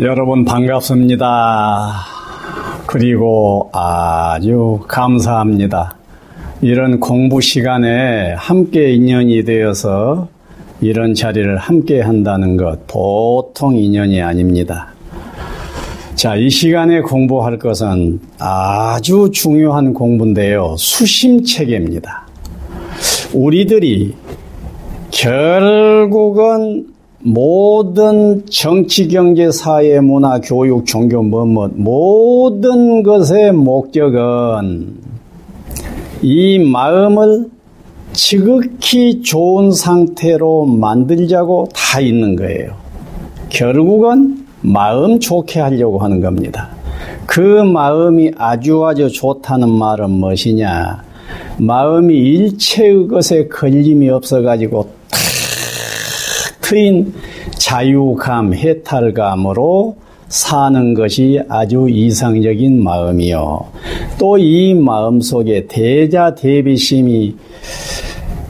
여러분 반갑습니다. 그리고 아주 감사합니다. 이런 공부 시간에 함께 인연이 되어서 이런 자리를 함께 한다는 것 보통 인연이 아닙니다. 자, 이 시간에 공부할 것은 아주 중요한 공부인데요. 수심 체계입니다. 우리들이 결국은 모든 정치, 경제, 사회, 문화, 교육, 종교, 뭐, 뭐, 모든 것의 목적은 이 마음을 지극히 좋은 상태로 만들자고 다 있는 거예요. 결국은 마음 좋게 하려고 하는 겁니다. 그 마음이 아주 아주 좋다는 말은 무엇이냐? 마음이 일체의 것에 걸림이 없어가지고 트인 자유감, 해탈감으로 사는 것이 아주 이상적인 마음이요. 또 이 마음 속에 대자 대비심이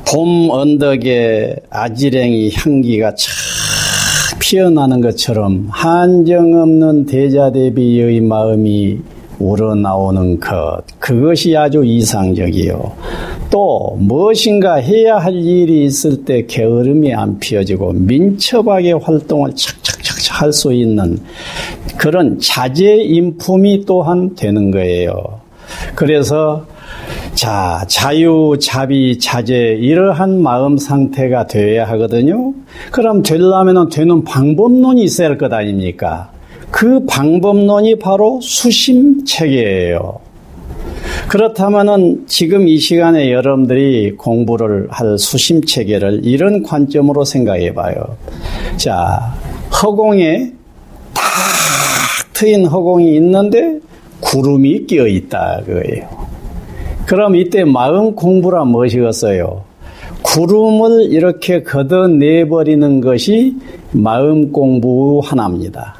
봄 언덕에 아지랭이 향기가 착 피어나는 것처럼 한정 없는 대자 대비의 마음이 우러나오는 것, 그것이 아주 이상적이요. 또 무엇인가 해야 할 일이 있을 때 게으름이 안 피어지고 민첩하게 활동을 착착착착 할 수 있는 그런 자제 인품이 또한 되는 거예요. 그래서 자, 자유, 자비, 자제, 이러한 마음 상태가 되어야 하거든요. 그럼 되려면 되는 방법론이 있어야 할 것 아닙니까? 그 방법론이 바로 수심 체계예요. 그렇다면은 지금 이 시간에 여러분들이 공부를 할 수심 체계를 이런 관점으로 생각해 봐요. 자, 허공에 탁 트인 허공이 있는데 구름이 끼어 있다 그거예요. 그럼 이때 마음 공부라 무엇이겠어요? 구름을 이렇게 걷어내버리는 것이 마음 공부 하나입니다.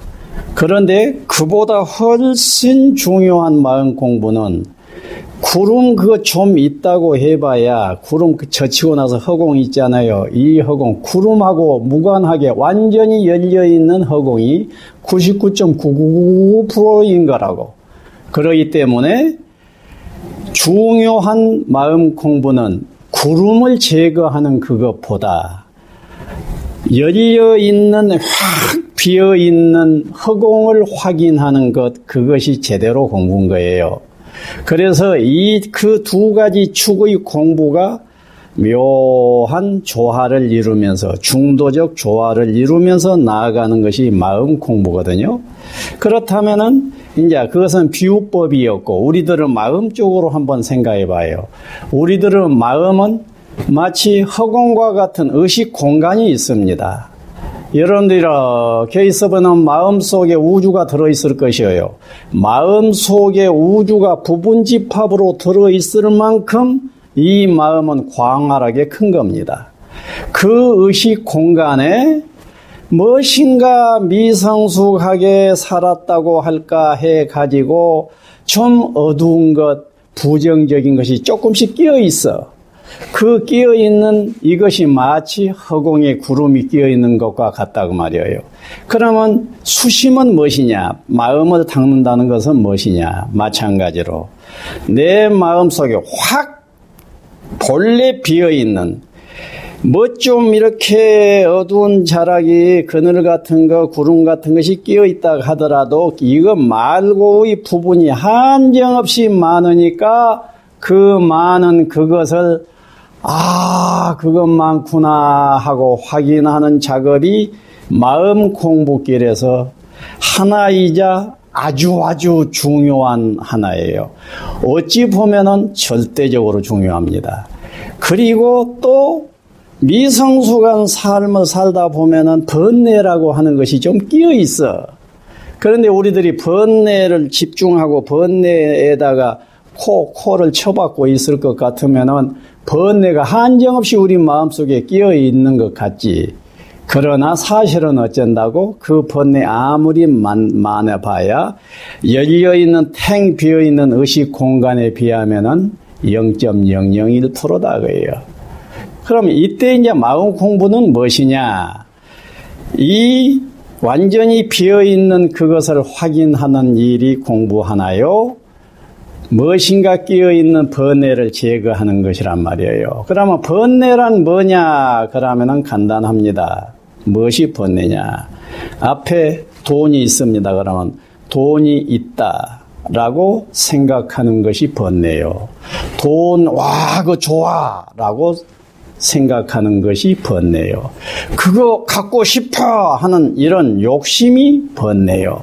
그런데 그보다 훨씬 중요한 마음 공부는 구름 그거 좀 있다고 해봐야 구름 그 젖히고 나서 허공 있잖아요. 이 허공 구름하고 무관하게 완전히 열려 있는 허공이 99.999%인 거라고. 그러기 때문에 중요한 마음 공부는 구름을 제거하는 그것보다 열려 있는 확 비어 있는 허공을 확인하는 것 그것이 제대로 공부인 거예요. 그래서 이 그 두 가지 축의 공부가 묘한 조화를 이루면서 중도적 조화를 이루면서 나아가는 것이 마음 공부거든요. 그렇다면은 이제 그것은 비유법이었고 우리들은 마음 쪽으로 한번 생각해 봐요. 우리들은 마음은 마치 허공과 같은 의식 공간이 있습니다. 여러분들이 이렇게 있어보면 마음 속에 우주가 들어있을 것이에요. 마음 속에 우주가 부분집합으로 들어있을 만큼 이 마음은 광활하게 큰 겁니다. 그 의식 공간에 무엇인가 미성숙하게 살았다고 할까 해 가지고 좀 어두운 것, 부정적인 것이 조금씩 끼어 있어. 그 끼어 있는 이것이 마치 허공에 구름이 끼어 있는 것과 같다고 말이에요. 그러면 수심은 무엇이냐? 마음을 닦는다는 것은 무엇이냐? 마찬가지로 내 마음 속에 확 본래 비어 있는 뭐좀 이렇게 어두운 자락이 그늘 같은 거, 구름 같은 것이 끼어 있다 하더라도 이거 말고의 부분이 한정없이 많으니까 그 많은 그것을 아, 그것 많구나 하고 확인하는 작업이 마음 공부길에서 하나이자 아주 아주 중요한 하나예요. 어찌 보면은 절대적으로 중요합니다. 그리고 또 미성숙한 삶을 살다 보면은 번뇌라고 하는 것이 좀 끼어 있어. 그런데 우리들이 번뇌를 집중하고 번뇌에다가 코, 코를 쳐박고 있을 것 같으면은 번뇌가 한정없이 우리 마음속에 끼어 있는 것 같지. 그러나 사실은 어쩐다고 그 번뇌 아무리 많아 봐야 열려 있는 탱 비어 있는 의식 공간에 비하면은 0.001%다 그예요. 그럼 이때 이제 마음 공부는 무엇이냐? 이 완전히 비어 있는 그것을 확인하는 일이 공부 하나요? 무엇인가 끼어 있는 번뇌를 제거하는 것이란 말이에요. 그러면 번뇌란 뭐냐? 그러면은 간단합니다. 무엇이 번뇌냐? 앞에 돈이 있습니다. 그러면 돈이 있다. 라고 생각하는 것이 번뇌요. 돈, 와, 그거 좋아. 라고 생각하는 것이 번뇌요. 그거 갖고 싶어 하는 이런 욕심이 번뇌요.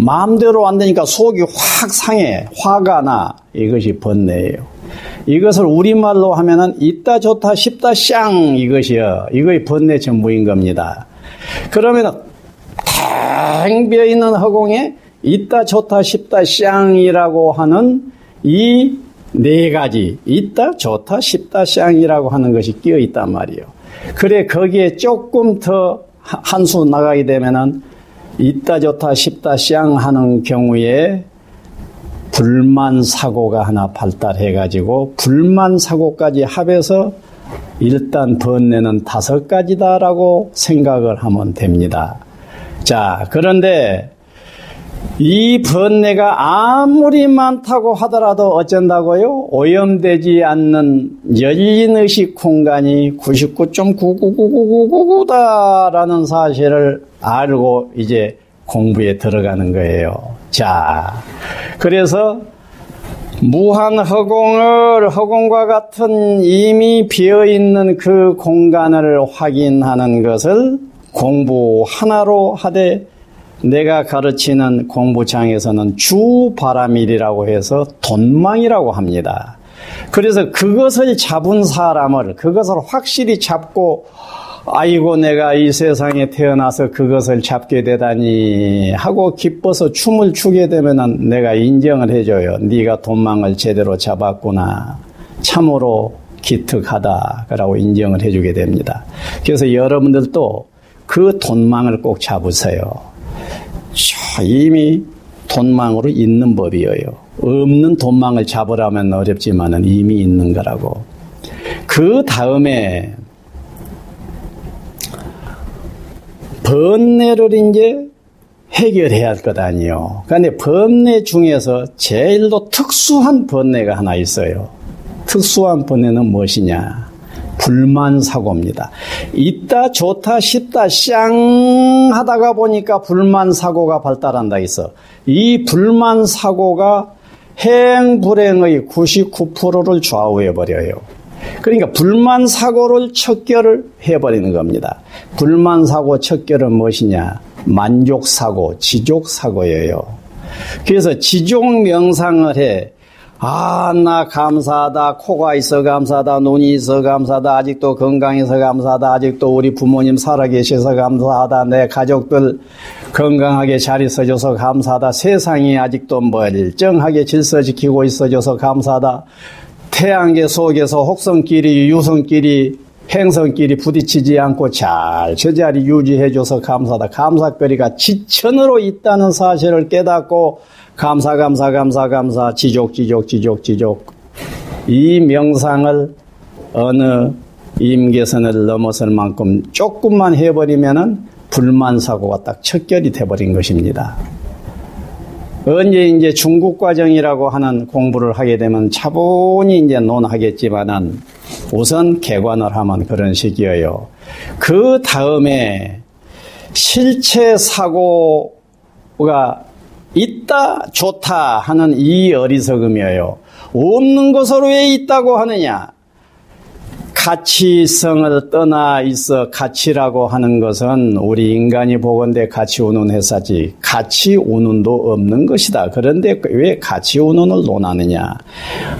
마음대로 안 되니까 속이 확 상해, 화가 나. 이것이 번뇌예요. 이것을 우리말로 하면은 있다 좋다 싶다 쌍 이것이요. 이거의 번뇌 전부인 겁니다. 그러면은 탱 비어 있는 허공에 있다 좋다 싶다 쌍이라고 하는 이 네 가지 있다 좋다 싶다 쌍이라고 하는 것이 끼어 있단 말이에요. 그래 거기에 조금 더 한 수 나가게 되면은 있다 좋다 싶다 쌍 하는 경우에 불만 사고가 하나 발달해 가지고 불만 사고까지 합해서 일단 번뇌는 다섯 가지다라고 생각을 하면 됩니다. 자, 그런데 이 번뇌가 아무리 많다고 하더라도 어쩐다고요? 오염되지 않는 열린 의식 공간이 99.9999999다라는 사실을 알고 이제 공부에 들어가는 거예요. 자, 그래서 무한 허공을 허공과 같은 이미 비어 있는 그 공간을 확인하는 것을 공부 하나로 하되 내가 가르치는 공부장에서는 주바람일이라고 해서 돈망이라고 합니다. 그래서 그것을 잡은 사람을 그것을 확실히 잡고 아이고 내가 이 세상에 태어나서 그것을 잡게 되다니 하고 기뻐서 춤을 추게 되면 내가 인정을 해줘요. 네가 돈망을 제대로 잡았구나. 참으로 기특하다라고 인정을 해주게 됩니다. 그래서 여러분들도 그 돈망을 꼭 잡으세요. 이미 돈망으로 있는 법이에요. 없는 돈망을 잡으라면 어렵지만 이미 있는 거라고. 그 다음에 번뇌를 이제 해결해야 할 것 아니요. 그런데 번뇌 중에서 제일로 특수한 번뇌가 하나 있어요. 특수한 번뇌는 무엇이냐? 불만 사고입니다. 있다 좋다 싶다 쌍 하다가 보니까 불만 사고가 발달한다 있어. 이 불만 사고가 행불행의 99%를 좌우해 버려요. 그러니까 불만 사고를 척결을 해버리는 겁니다. 불만 사고 척결은 무엇이냐? 만족 사고, 지족 사고예요. 그래서 지족 명상을 해. 아, 나 감사하다. 코가 있어 감사하다. 눈이 있어 감사하다. 아직도 건강해서 감사하다. 아직도 우리 부모님 살아계셔서 감사하다. 내 가족들 건강하게 잘 있어줘서 감사하다. 세상이 아직도 멀쩡하게 질서 지키고 있어줘서 감사하다. 태양계 속에서 혹성끼리 유성끼리 행성끼리 부딪히지 않고 잘 제자리 유지해줘서 감사하다. 감사거리가 지천으로 있다는 사실을 깨닫고 감사 감사 감사 감사 지족 지족 지족 지족 이 명상을 어느 임계선을 넘어설 만큼 조금만 해버리면은 불만 사고가 딱 척결이 돼버린 것입니다. 언제 이제 중국 과정이라고 하는 공부를 하게 되면 차분히 이제 논하겠지만은 우선 개관을 하면 그런 식이에요. 그 다음에 실체 사고가 있다, 좋다 하는 이 어리석음이에요. 없는 것으로 왜 있다고 하느냐? 가치성을 떠나 있어 가치라고 하는 것은 우리 인간이 보건대 가치 운운 회사지 가치 운운도 없는 것이다. 그런데 왜 가치 운운을 논하느냐?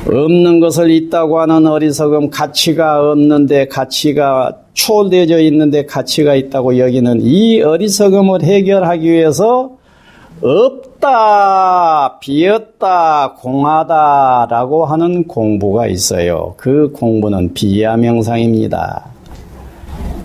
없는 것을 있다고 하는 어리석음 가치가 없는데 가치가 초월되어 있는데 가치가 있다고 여기는 이 어리석음을 해결하기 위해서 없다, 비었다, 공하다 라고 하는 공부가 있어요. 그 공부는 비야명상입니다.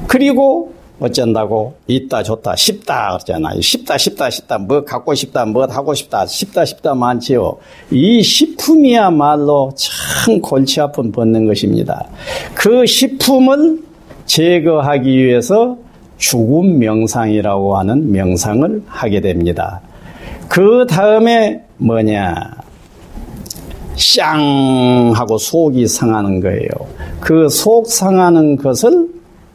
그리고 어쩐다고 있다 좋다 싶다 그러잖아요. 싶다 싶다 싶다 뭐 갖고 싶다 뭐 하고 싶다 싶다 싶다 많지요. 이 식품이야말로 참 골치 아픈 벗는 것입니다. 그 식품을 제거하기 위해서 죽음 명상이라고 하는 명상을 하게 됩니다. 그 다음에 뭐냐? 쌍 하고 속이 상하는 거예요. 그 속 상하는 것을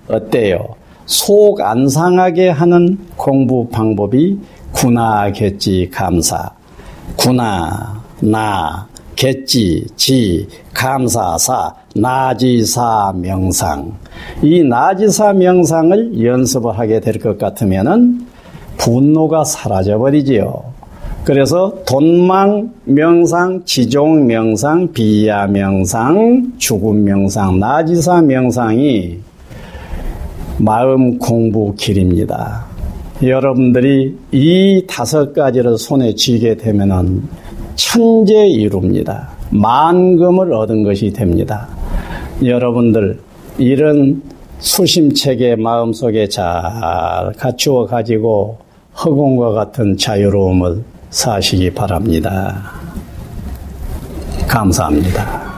어때요? 속 안 상하게 하는 공부 방법이 구나 겠지 감사. 구나 나 겠지 지 감사 사 나지사 명상. 이 나지사 명상을 연습을 하게 될 것 같으면은 분노가 사라져 버리지요. 그래서 돈망 명상, 지종 명상, 비야 명상, 죽음 명상, 나지사 명상이 마음 공부 길입니다. 여러분들이 이 다섯 가지를 손에 쥐게 되면은 천재 이룹니다. 만금을 얻은 것이 됩니다. 여러분들 이런 수심책의 마음속에 잘 갖추어 가지고 허공과 같은 자유로움을 사시기 바랍니다. 감사합니다.